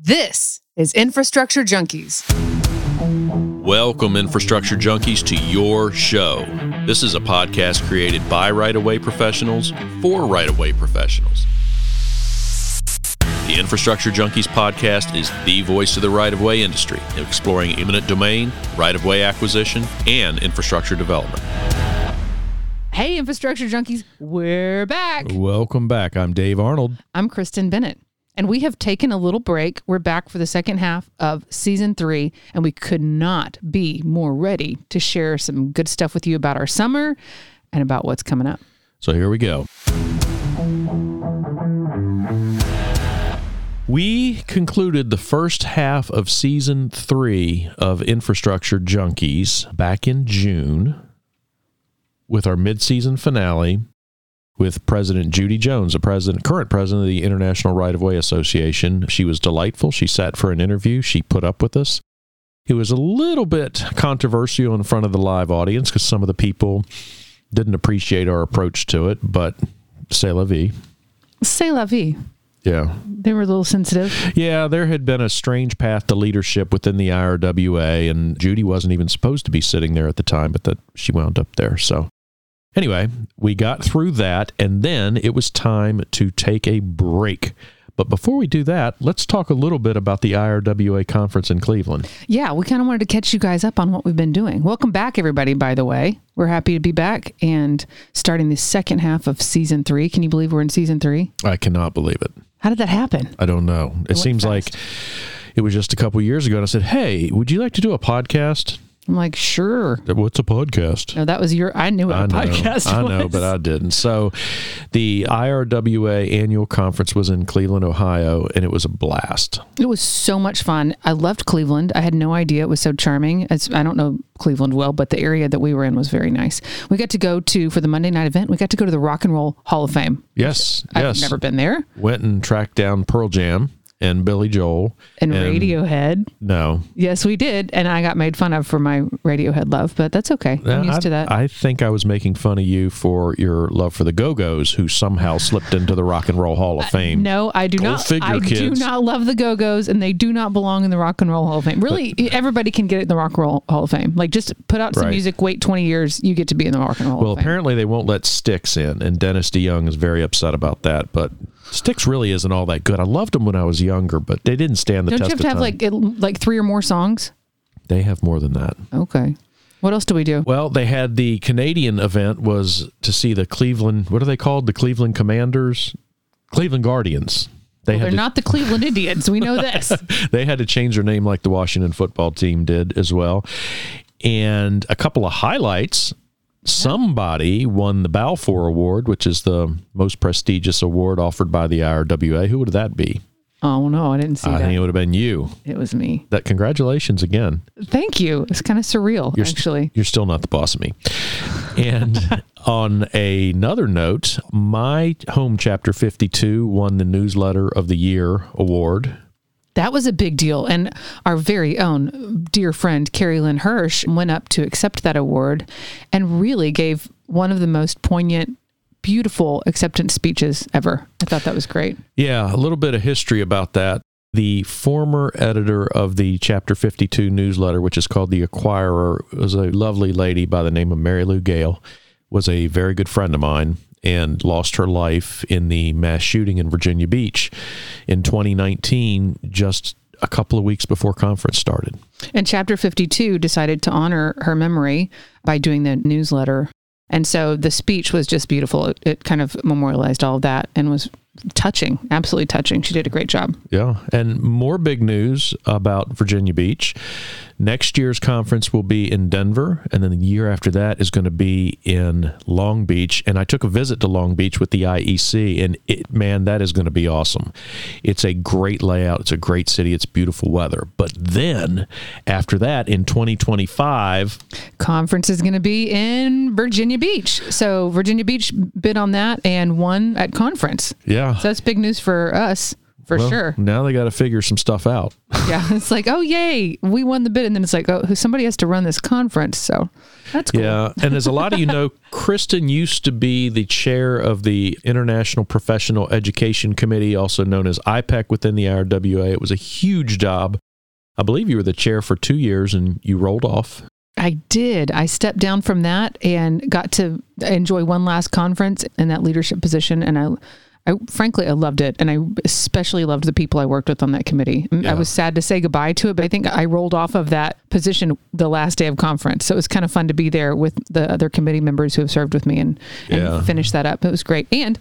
This is Infrastructure Junkies. Welcome, infrastructure junkies, to your show. This is a podcast created by right of way professionals for right of way professionals. The Infrastructure Junkies podcast is the voice of the right of way industry, exploring eminent domain, right of way acquisition, and infrastructure development. Hey, Infrastructure Junkies, we're back. Welcome back. I'm Dave Arnold. I'm Kristen Bennett. And we have taken a little break. We're back for the second half of season three, and we could not be more ready to share some good stuff with you about our summer and about what's coming up. So here we go. We concluded the first half of season three of Infrastructure Junkies back in June with our mid-season finale with President Judy Jones, the president, current president of the International Right of Way Association. She was delightful. She sat for an interview. She put up with us. It was a little bit controversial in front of the live audience because some of the people didn't appreciate our approach to it, but c'est la vie. Say la vie. Yeah. They were a little sensitive. Yeah, there had been a strange path to leadership within the IRWA, and Judy wasn't even supposed to be sitting there at the time, but that she wound up there. So, anyway, we got through that, and then it was time to take a break. But before we do that, let's talk a little bit about the IRWA conference in Cleveland. Yeah, we kind of wanted to catch you guys up on what we've been doing. Welcome back, everybody, by the way. We're happy to be back and starting the second half of season three. Can you believe we're in season three? I cannot believe it. How did that happen? I don't know. It, went seems fast. like it was just a couple years ago, and I said, "Hey, would you like to do a podcast?" I'm like, sure. What's a podcast? No, that was your, I knew what I a know, podcast I was. know, but I didn't. So, the IRWA annual conference was in Cleveland, Ohio, and it was a blast. It was so much fun. I loved Cleveland. I had no idea it was so charming. It's, I don't know Cleveland well, but the area that we were in was very nice. We got to go to, for the Monday night event, we got to go to the Rock and Roll Hall of Fame. Yes, I've yes. never been there. Went and tracked down Pearl Jam and Billy Joel And, Radiohead. No, Yes, we did. And I got made fun of for my Radiohead love, but that's okay. I'm used I, to that. I think I was making fun of you for your love for the Go Go's, who somehow slipped into the Rock and Roll Hall of uh, Fame. no, I do Go not. figure, I do not love the Go Go's, and they do not belong in the Rock and Roll Hall of Fame. Really, everybody can get in the Rock and Roll Hall of Fame. Like, just put out some Right. music, wait 20 years, you get to be in the Rock and Roll Well, Hall of Fame. apparently they won't let Styx in, and Dennis DeYoung is very upset about that. But Styx really isn't all that good. I loved them when I was younger, but they didn't stand the test. Don't you have to have time. like like three or more songs? they have more than that. Okay. What else do we do? Well, they had the Canadian event was to see the Cleveland. What are they called? The Cleveland Commanders, Cleveland Guardians. They They're to, not the Cleveland Indians. We know this. they had to change their name like the Washington football team did as well. And a couple of highlights. Somebody won the Balfour Award, which is the most prestigious award offered by the IRWA. Who would that be? Oh no, I didn't see I that. think it would have been you. it was me. That congratulations again. Thank you. It's kind of surreal, You're st- actually. you're still not the boss of me. And on another note, my home chapter 52 won the newsletter of the year award. That was a big deal. And our very own dear friend, Carrie Lynn Hirsch, went up to accept that award and really gave one of the most poignant, beautiful acceptance speeches ever. I thought that was great. Yeah, a little bit of history about that. The former editor of the Chapter 52 newsletter, which is called The Acquirer, was a lovely lady by the name of Mary Lou Gayle, was a very good friend of mine and lost her life in the mass shooting in Virginia Beach in 2019, just a couple of weeks before conference started. And Chapter 52 decided to honor her memory by doing the newsletter. And so the speech was just beautiful. It, it kind of memorialized all of that and was touching, absolutely touching. She did a great job. Yeah. And more big news about Virginia Beach. Next year's conference will be in Denver, and then the year after that is going to be in Long Beach. And I took a visit to Long Beach with the IEC, and it, man, that is going to be awesome. It's a great layout, it's a great city, it's beautiful weather. But then after that, in 2025, Conference is going to be in Virginia Beach. So Virginia Beach bid on that and won at conference. yeah, So that's big news for us. for Well, sure. Now they got to figure some stuff out. Yeah, it's like, oh yay, we won the bid, and then it's like, oh, somebody has to run this conference, so that's cool. Yeah, and as a lot of you know, Kristen used to be the chair of the International Professional Education Committee, also known as IPEC within the IRWA. It was a huge job. I believe you were the chair for two years, and you rolled off. I did. I stepped down from that and got to enjoy one last conference in that leadership position, and I. I, frankly, I loved it, and I especially loved the people I worked with on that committee. Yeah. I was sad to say goodbye to it, but I think I rolled off of that position the last day of conference. So it was kind of fun to be there with the other committee members who have served with me and, and Yeah. finish that up. It was great. And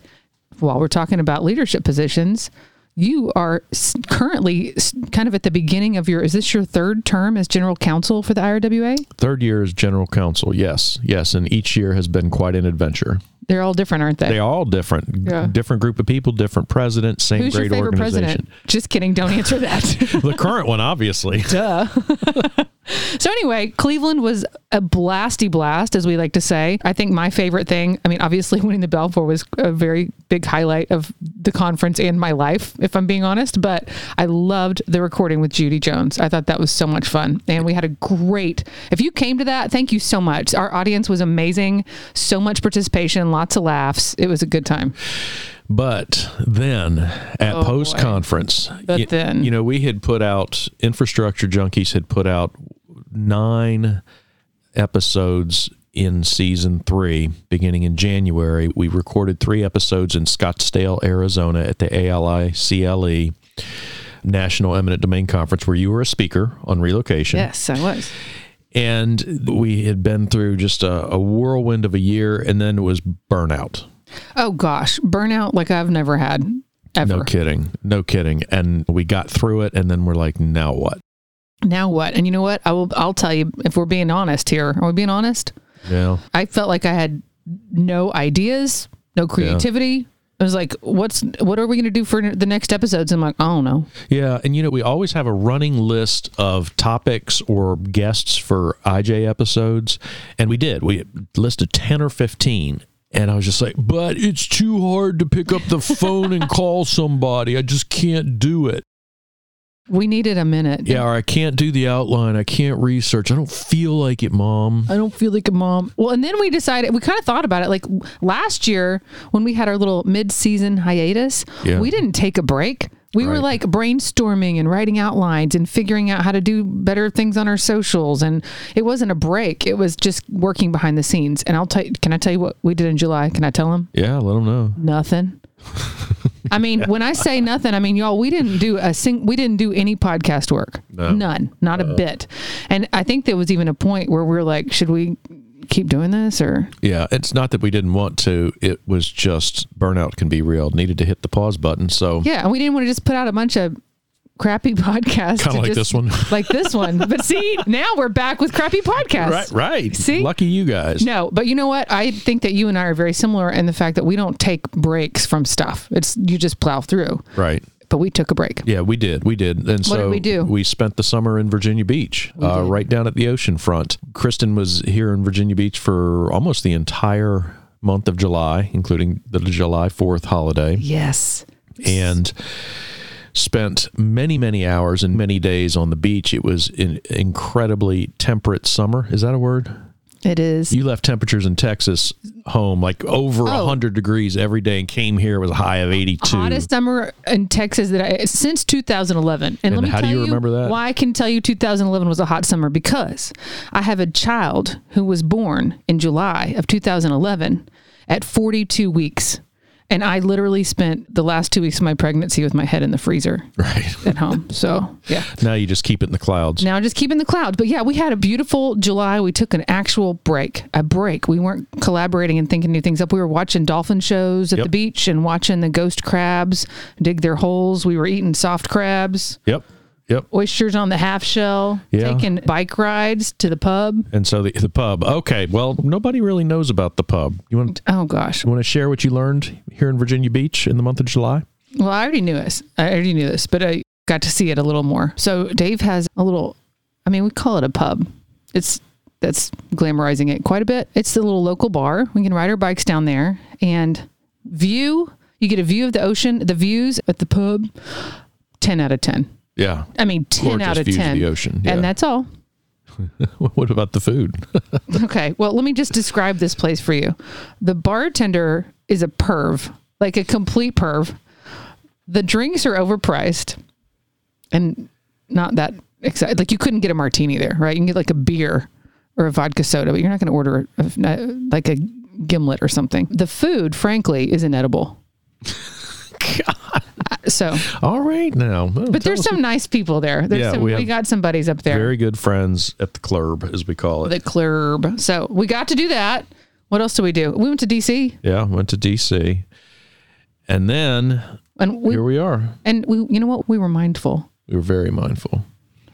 while we're talking about leadership positions, you are currently kind of at the beginning of your. Is this your third term as general counsel for the IRWA? Third year as general counsel, yes, yes, and each year has been quite an adventure. They're all different, aren't they? They are all different, Yeah. different group of people, different president, same Who's great your favorite organization. president? Just kidding. Don't answer that. the current one, obviously. Duh. so anyway, Cleveland was a blasty blast, as we like to say. I think my favorite thing, I mean, obviously winning the Balfour was a very big highlight of the conference and my life, if I'm being honest. But I loved the recording with Judy Jones. I thought that was so much fun. And we had a great, if you came to that, thank you so much. Our audience was amazing. So much participation, lots of laughs. It was a good time. But then at Oh, post conference, But then- you know, we had put out Infrastructure Junkies had put out nine episodes in season three, beginning in January. We recorded three episodes in Scottsdale, Arizona at the ALI CLE National Eminent Domain Conference, where you were a speaker on relocation. Yes, I was. And we had been through just a, a whirlwind of a year, and then it was burnout. Oh gosh, burnout like I've never had ever. No kidding. No kidding. And we got through it and then we're like, now what? Now what? And you know what? I will. I'll tell you if we're being honest here. Are we being honest? Yeah. I felt like I had no ideas, no creativity. I was like, "What's what are we going to do for the next episodes?" I'm like, "I don't know." Yeah. And you know, we always have a running list of topics or guests for IJ episodes. And we did. We listed 10 or 15. And I was just like, but it's too hard to pick up the phone and call somebody. I just can't do it. We needed a minute. Yeah, or I can't do the outline. I can't research. I don't feel like it, mom. I don't feel like a mom. Well, and then we decided, we kind of thought about it. Like last year when we had our little mid season hiatus, Yeah. we didn't take a break. We were like brainstorming and writing outlines and figuring out how to do better things on our socials. And it wasn't a break, it was just working behind the scenes. And I'll tell you, can I tell you what we did in July? Can I tell them? Yeah, let them know. Nothing. I mean, when I say nothing, I mean y'all. We didn't do a sing. We didn't do any podcast work. No. None. Not a bit. And I think there was even a point where we are like, should we keep doing this or? Yeah, it's not that we didn't want to. It was just burnout can be real. Needed to hit the pause button. So Yeah, and we didn't want to just put out a bunch of crappy podcasts. Kinda like just- this one. like this one. But see, now we're back with crappy podcasts. right, right. See? lucky you guys. No, but you know what? I think that you and I are very similar in the fact that we don't take breaks from stuff. It's you just plow through. Right. But we took a break. Yeah, we did. We did. And What so did we do? We spent the summer in Virginia Beach, uh, right down at the ocean front. Kristen was here in Virginia Beach for almost the entire month of July, including the July 4th holiday, Yes. and spent many, many hours and many days on the beach. It was an incredibly temperate summer. Is that a word? It is. You left temperatures in Texas home like over oh. a Oh. 100 degrees every day and came here. Was a high of 82. hottest summer in Texas that I since 2011. And, let me how do tell you remember that? Why I can tell you 2011 was a hot summer because I have a child who was born in July of 2011 at 42 weeks. And I literally spent the last two weeks of my pregnancy with my head in the freezer Right. at home. So, yeah. Now you just keep it in the clouds. Now just keep in the clouds. But yeah, we had a beautiful July. We took an actual break, a break. We weren't collaborating and thinking new things up. We were watching dolphin shows at Yep. the beach and watching the ghost crabs dig their holes. We were eating soft crabs, Yep. Yep. oysters on the half shell, Yeah. taking bike rides to the pub. And so the, the pub. Okay. Well, nobody really knows about the pub. You want Oh gosh. you want to share what you learned here in Virginia Beach in the month of July? Well, I already knew this. I already knew this, but I got to see it a little more. So Dave has a little, I mean, we call it a pub. It's that's glamorizing it quite a bit. It's the little local bar. We can ride our bikes down there and view. You get a view of the ocean. The views at the pub 10 out of 10. Yeah. I mean, 10 out of of 10. the ocean, yeah. And that's all. what about the food? Okay. Well, let me just describe this place for you. The bartender is a perv, like a complete perv. The drinks are overpriced and not that excited. Like you couldn't get a martini there, right? You can get like a beer or a vodka soda, but you're not going to order a, like a gimlet or something. The food, frankly, is inedible. So, All right now. Well, but there's some nice people there. There's Yeah, some, we we, got some buddies up there. very good friends at the club, as we call it. the club. So we got to do that. What else did we do? We went to DC yeah, went to DC. And then and we here we are. and we you know what? We were mindful. We were very mindful.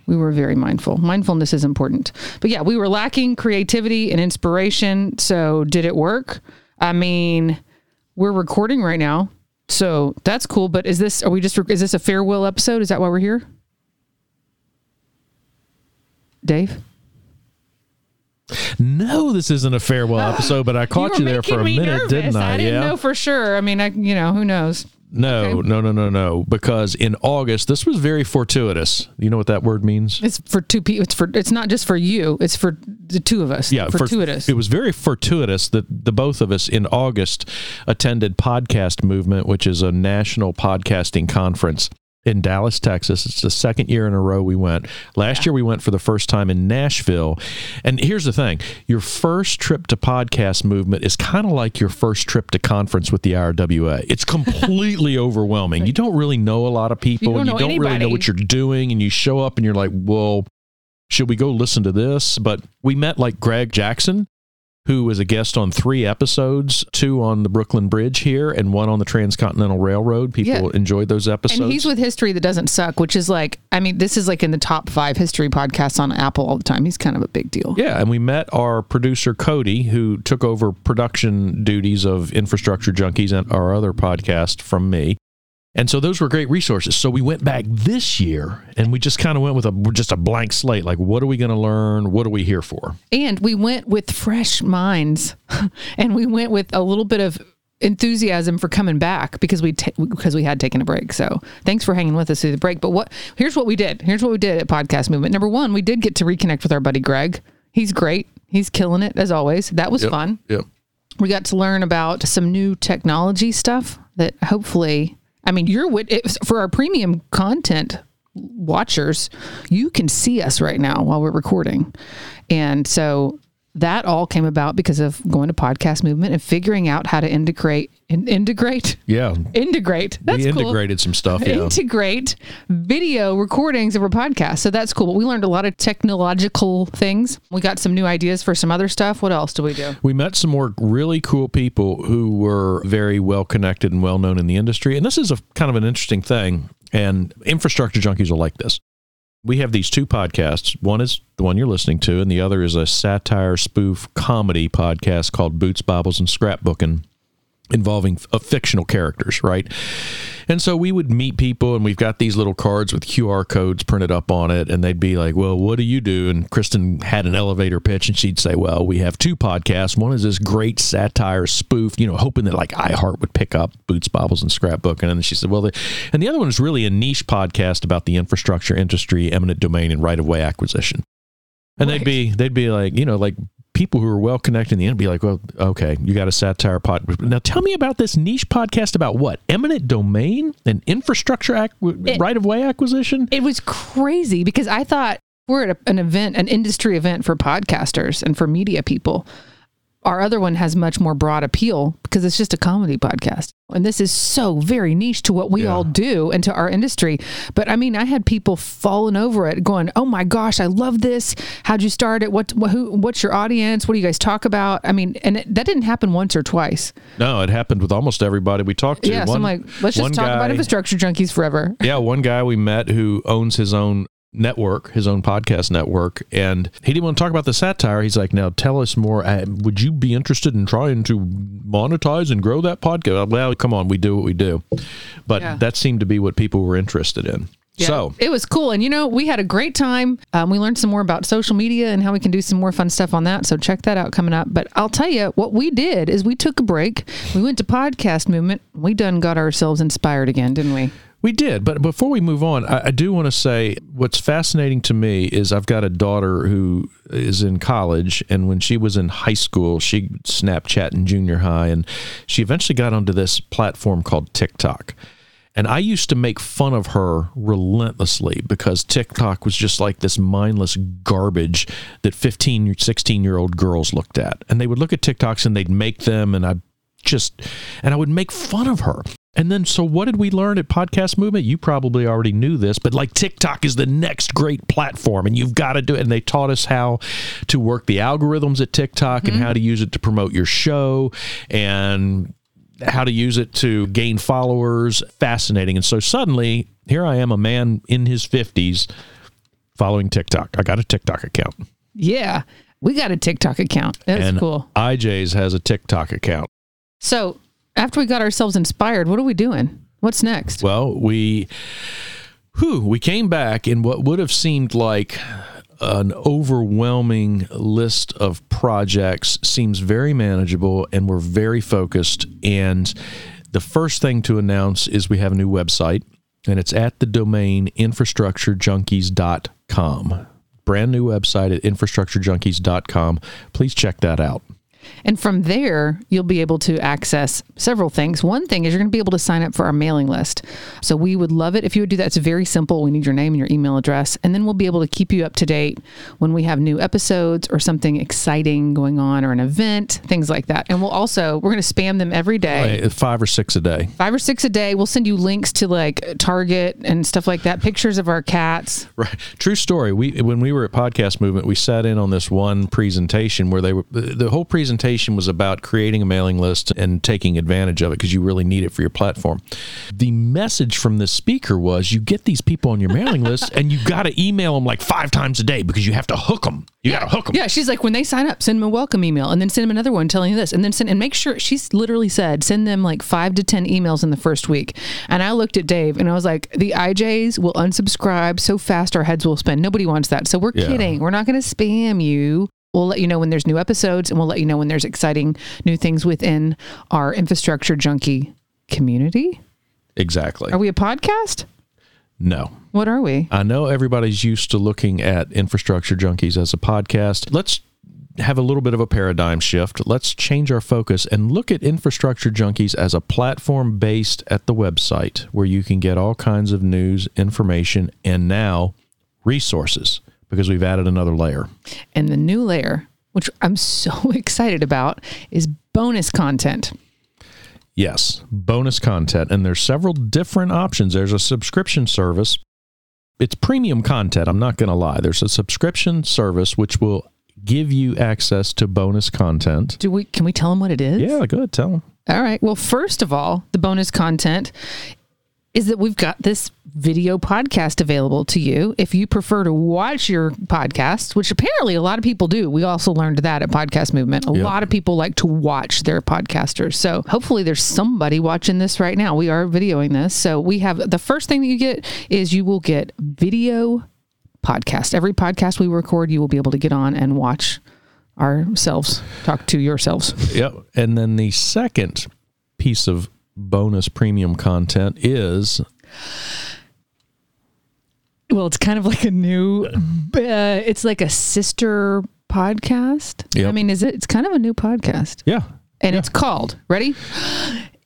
We were very mindful. Mindfulness is important. But yeah, we were lacking creativity and inspiration. So did it work? I mean, we're recording right now. So that's cool, but is this are we just is this a farewell episode? Is that why we're here? Dave? No, this isn't a farewell ah, episode, but I caught were you, there for a minute, nervous. didn't I? I didn't yeah. know for sure. I mean, I you know, who knows? No, Okay. no, no, no, no. Because in August, this was very fortuitous. You know what that word means? It's for two people. It's for. It's not just for you. It's for the two of us. Yeah, for- fortuitous. it was very fortuitous that the both of us in August attended Podcast Movement, which is a national podcasting conference in Dallas, Texas. It's the second year in a row we went. Last year we went for the first time in Nashville. And here's the thing your first trip to Podcast Movement is kind of like your first trip to conference with the IRWA. It's completely overwhelming. You don't really know a lot of people, You don't and you don't really know what you're doing, and you show up and you're like, well, should we go listen to this? But we met like Greg Jackson, who was a guest on three episodes, two on the Brooklyn Bridge here and one on the Transcontinental Railroad. People Yeah. enjoyed those episodes. and he's with History That Doesn't Suck, which is like, I mean, this is like in the top five history podcasts on Apple all the time. He's kind of a big deal. yeah, and we met our producer Cody, who took over production duties of Infrastructure Junkies and our other podcast from me. And so those were great resources. So we went back this year and we just kind of went with a just a blank slate. Like, what are we going to learn? What are we here for? And we went with fresh minds, and we went with a little bit of enthusiasm for coming back because we ta- because we had taken a break. So thanks for hanging with us through the break. But what here's what we did. Here's what we did at Podcast Movement. Number one, we did get to reconnect with our buddy Greg. He's great. He's killing it as always. That was fun. Yep. we got to learn about some new technology stuff that hopefully i mean you're with it for our premium content watchers you can see us right now while we're recording. And so that all came about because of going to podcast movement and figuring out how to integrate in, integrate Yeah. integrate that's we cool integrated some stuff. Yeah. integrate video recordings of our podcast. So that's cool. But we learned a lot of technological things. We got some new ideas for some other stuff. What else do we do? We met some more really cool people who were very well connected and well known in the industry. And this is a kind of an interesting thing. And infrastructure junkies are like this. We have these two podcasts. One is the one you're listening to, and the other is a satire spoof comedy podcast called Boots, Bibles, and Scrapbooking involving uh, fictional characters, right? And so we would meet people, and we've got these little cards with QR codes printed up on it, and they'd be like, "Well, what do you do?" And Kristen had an elevator pitch, and she'd say, "Well, we have two podcasts. One is this great satire spoof, you know, hoping that like iHeart would pick up Boots, Bibles, and Scrapbook." And then she said, "Well, the, and the other one is really a niche podcast about the infrastructure industry, eminent domain, and right of way acquisition." And Right. they'd be they'd be like, you know, like people who are well connected in the end be like, well, okay, you got a satire pod. Now tell me about this niche podcast about what? Eminent domain and infrastructure ac- right of way acquisition? It was crazy because I thought we're at a, an event, an industry event for podcasters and for media people. Our other one has much more broad appeal because it's just a comedy podcast. And this is so very niche to what we Yeah. all do and to our industry. But I mean, I had people falling over it going, Oh my gosh, I love this. How'd you start it? What, wh- who, what's your audience? What do you guys talk about? I mean, and it, that didn't happen once or twice. No, it happened with almost everybody we talked to. Yeah. so I'm like, let's just talk about infrastructure junkies forever. yeah, one guy we met who owns his own network, his own podcast network, and he didn't want to talk about the satire. He's like, "Now tell us more. Uh, would you be interested in trying to monetize and grow that podcast?" Well, come on, we do what we do, but Yeah. that seemed to be what people were interested in. Yeah, So it was cool. And you know, we had a great time. Um, we learned some more about social media and how we can do some more fun stuff on that. So check that out coming up. But I'll tell you what we did is we took a break. We went to podcast movement. We done got ourselves inspired again, didn't we? We did, but before we move on, I, I do want to say what's fascinating to me is I've got a daughter who is in college, and when she was in high school, she Snapchat in junior high, and she eventually got onto this platform called TikTok. And I used to make fun of her relentlessly because TikTok was just like this mindless garbage that 15, 16 year old girls looked at. And they would look at TikToks and they'd make them, and I just, and I would make fun of her. And then, so what did we learn at Podcast Movement? You probably already knew this, but like TikTok is the next great platform and you've got to do it. And they taught us how to work the algorithms at TikTok mm-hmm. and how to use it to promote your show and how to use it to gain followers. Fascinating. And so suddenly, here I am, a man in his 50s following TikTok. I got a TikTok account. Yeah. We got a TikTok account. That's and cool. IJ's has a TikTok account. So after we got ourselves inspired, what are we doing? What's next? Well, we whew, we came back in what would have seemed like an overwhelming list of projects seems very manageable and we're very focused and the first thing to announce is we have a new website and it's at the domain infrastructurejunkies.com brand new website at infrastructurejunkies.com please check that out and from there, you'll be able to access several things. One thing is you're going to be able to sign up for our mailing list. So we would love it if you would do that. It's very simple. We need your name and your email address. And then we'll be able to keep you up to date when we have new episodes or something exciting going on or an event, things like that. And we'll also, we're going to spam them every day. Right, five or six a day. Five or six a day. We'll send you links to like Target and stuff like that, pictures of our cats. Right. True story. We, when we were at Podcast Movement, we sat in on this one presentation where they were, the whole presentation presentation was about creating a mailing list and taking advantage of it because you really need it for your platform. The message from the speaker was you get these people on your mailing list and you got to email them like five times a day because you have to hook them. You yeah. got to hook them. Yeah, she's like when they sign up, send them a welcome email and then send them another one telling you this and then send and make sure she's literally said send them like 5 to 10 emails in the first week. And I looked at Dave and I was like the IJs will unsubscribe so fast our heads will spin. Nobody wants that. So we're yeah. kidding. We're not going to spam you. We'll let you know when there's new episodes and we'll let you know when there's exciting new things within our infrastructure junkie community. Exactly. Are we a podcast? No. What are we? I know everybody's used to looking at infrastructure junkies as a podcast. Let's have a little bit of a paradigm shift. Let's change our focus and look at infrastructure junkies as a platform based at the website where you can get all kinds of news, information, and now resources because we've added another layer. And the new layer, which I'm so excited about, is bonus content. Yes, bonus content. And there's several different options. There's a subscription service. It's premium content, I'm not going to lie. There's a subscription service which will give you access to bonus content. Do we can we tell them what it is? Yeah, go ahead, tell them. All right. Well, first of all, the bonus content is that we've got this video podcast available to you if you prefer to watch your podcast, which apparently a lot of people do. We also learned that at Podcast Movement. A yep. lot of people like to watch their podcasters. So hopefully there's somebody watching this right now. We are videoing this. So we have the first thing that you get is you will get video podcast. Every podcast we record, you will be able to get on and watch ourselves talk to yourselves. Yep. And then the second piece of bonus premium content is well it's kind of like a new uh, it's like a sister podcast yep. i mean is it it's kind of a new podcast yeah and yeah. it's called ready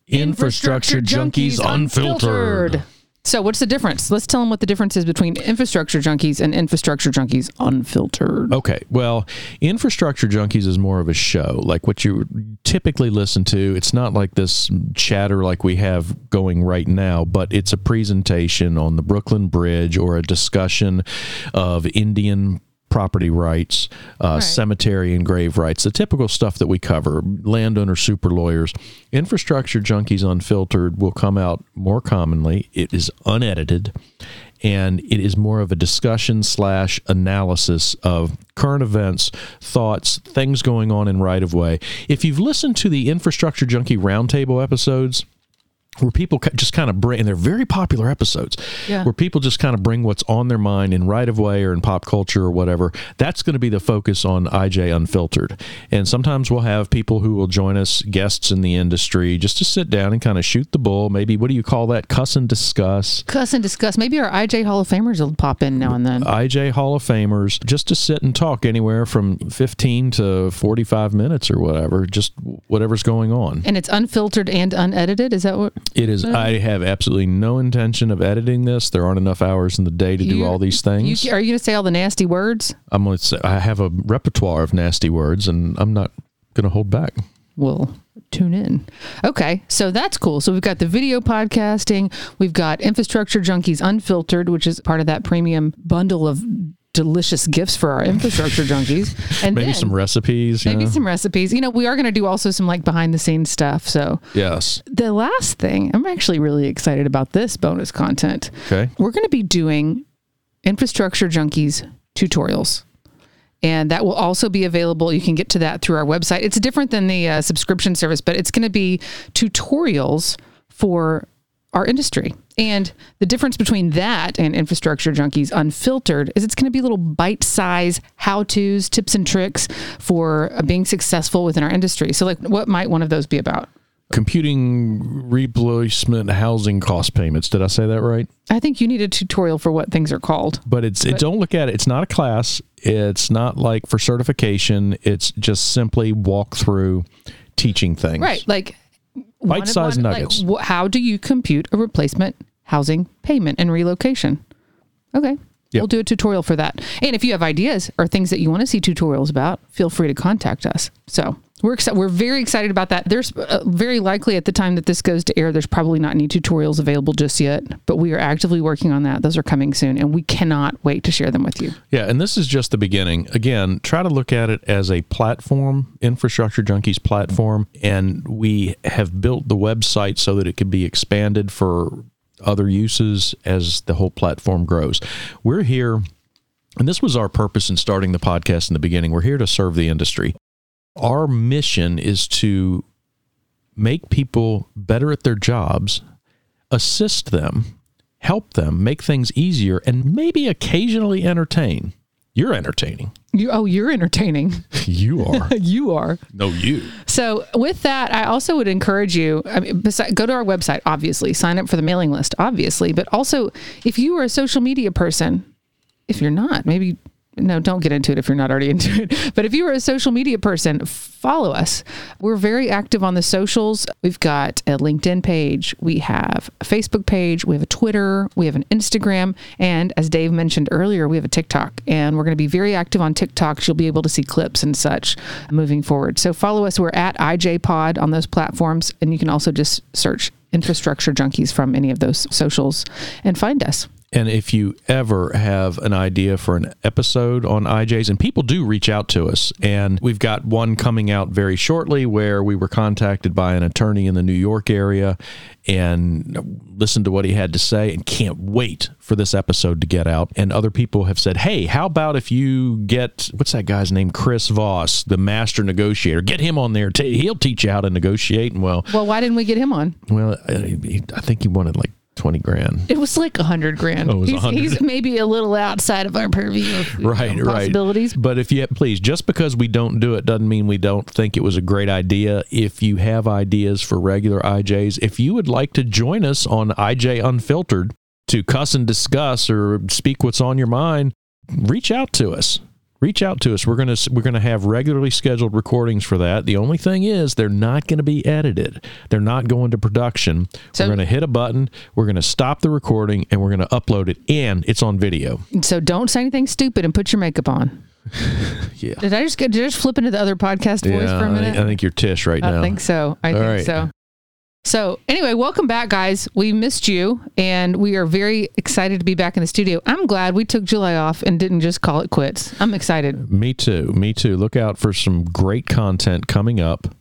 infrastructure, infrastructure junkies, junkies unfiltered. unfiltered. So, what's the difference? Let's tell them what the difference is between infrastructure junkies and infrastructure junkies unfiltered. Okay. Well, infrastructure junkies is more of a show, like what you typically listen to. It's not like this chatter like we have going right now, but it's a presentation on the Brooklyn Bridge or a discussion of Indian property rights, uh, right. cemetery and grave rights, the typical stuff that we cover, landowner super lawyers. Infrastructure Junkies Unfiltered will come out more commonly. It is unedited and it is more of a discussion slash analysis of current events, thoughts, things going on in right of way. If you've listened to the Infrastructure Junkie Roundtable episodes, where people just kind of bring, and they're very popular episodes, Yeah. where people just kind of bring what's on their mind in right of way or in pop culture or whatever. That's going to be the focus on IJ Unfiltered. And sometimes we'll have people who will join us, guests in the industry, just to sit down and kind of shoot the bull. Maybe, what do you call that? Cuss and discuss. Cuss and discuss. Maybe our IJ Hall of Famers will pop in now and then. IJ Hall of Famers, just to sit and talk anywhere from 15 to 45 minutes or whatever, just whatever's going on. and it's unfiltered and unedited. Is that what? It is. I have absolutely no intention of editing this. There aren't enough hours in the day to do You- all these things. You, are you going to say all the nasty words? I'm going to say I have a repertoire of nasty words, and I'm not going to hold back. We'll tune in. Okay, so that's cool. So we've got the video podcasting. We've got Infrastructure Junkies Unfiltered, which is part of that premium bundle of delicious gifts for our infrastructure junkies. And Maybe then some recipes. maybe know? some recipes. You know, we are going to do also some like behind the scenes stuff. So Yes. the last thing, I'm actually really excited about this bonus content. Okay. We're going to be doing infrastructure junkies tutorials. And that will also be available. You can get to that through our website. It's different than the uh, subscription service, but it's going to be tutorials for our industry. And the difference between that and infrastructure junkies unfiltered is it's going to be little bite size how to's, tips and tricks for uh, being successful within our industry. So, like, what might one of those be about? Computing replacement housing cost payments. Did I say that right? I think you need a tutorial for what things are called. But it's it, don't look at it. It's not a class. It's not like for certification. It's just simply walk through teaching things. Right. Like one of- Bite-sized one- like, nuggets. wh- how do you compute a replacement housing payment and relocation? Okay. Yep. We'll do a tutorial for that. And if you have ideas or things that you want to see tutorials about, feel free to contact us. So we're exci- we're very excited about that. There's uh, very likely at the time that this goes to air, there's probably not any tutorials available just yet, but we are actively working on that. Those are coming soon, and we cannot wait to share them with you. Yeah, and this is just the beginning. Again, try to look at it as a platform, Infrastructure Junkies platform, and we have built the website so that it can be expanded for other uses as the whole platform grows. We're here, and this was our purpose in starting the podcast in the beginning. We're here to serve the industry. Our mission is to make people better at their jobs, assist them, help them, make things easier, and maybe occasionally entertain. You're entertaining. You, oh, you're entertaining. You are. you are. no, you. So, with that, I also would encourage you. I mean, besides, go to our website, obviously, sign up for the mailing list, obviously, but also if you are a social media person, if you're not, maybe no, don't get into it if you're not already into it. But if you are a social media person, follow us. We're very active on the socials. We've got a LinkedIn page, we have a Facebook page, we have a Twitter, we have an Instagram, and as Dave mentioned earlier, we have a TikTok. And we're going to be very active on TikTok. You'll be able to see clips and such moving forward. So follow us. We're at IJPod on those platforms, and you can also just search infrastructure junkies from any of those socials and find us. And if you ever have an idea for an episode on IJs, and people do reach out to us, and we've got one coming out very shortly where we were contacted by an attorney in the New York area and listened to what he had to say and can't wait for this episode to get out. And other people have said, hey, how about if you get, what's that guy's name? Chris Voss, the master negotiator. Get him on there. He'll teach you how to negotiate. And well, Well, why didn't we get him on? well, I I think he wanted like 20 grand. It was like a hundred grand. Oh, he's, 100. he's maybe a little outside of our purview of right know, right possibilities. but if you please just because we don't do it doesn't mean we don't think it was a great idea if you have ideas for regular ijs if you would like to join us on ij unfiltered to cuss and discuss or speak what's on your mind reach out to us reach out to us we're going to we're going to have regularly scheduled recordings for that the only thing is they're not going to be edited they're not going to production So- we're going to hit a button we're going to stop the recording and we're going to upload it and it's on video So don't say anything stupid and put your makeup on. yeah Did I just get, did I just flip into the other podcast voice Yeah, for a minute? think, I think you're Tish right now. I think so. I All think right. so. So anyway, welcome back, guys. We missed you, and we are very excited to be back in the studio. I'm glad we took July off and didn't just call it quits. I'm excited. Me too. Me too. Look out for some great content coming up.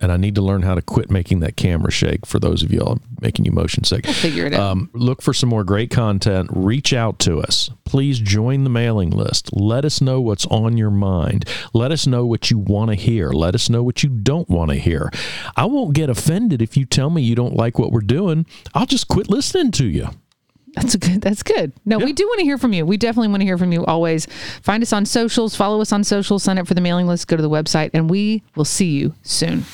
And I need to learn how to quit making that camera shake. For those of y'all making you motion sick, I'll figure it out. um, look for some more great content. Reach out to us. Please join the mailing list. Let us know what's on your mind. Let us know what you want to hear. Let us know what you don't want to hear. I won't get offended if you tell me you don't like what we're doing. I'll just quit listening to you. That's good. That's good. No, we do want to hear from you. We definitely want to hear from you always. Find us on socials, follow us on socials, sign up for the mailing list, go to the website, and we will see you soon.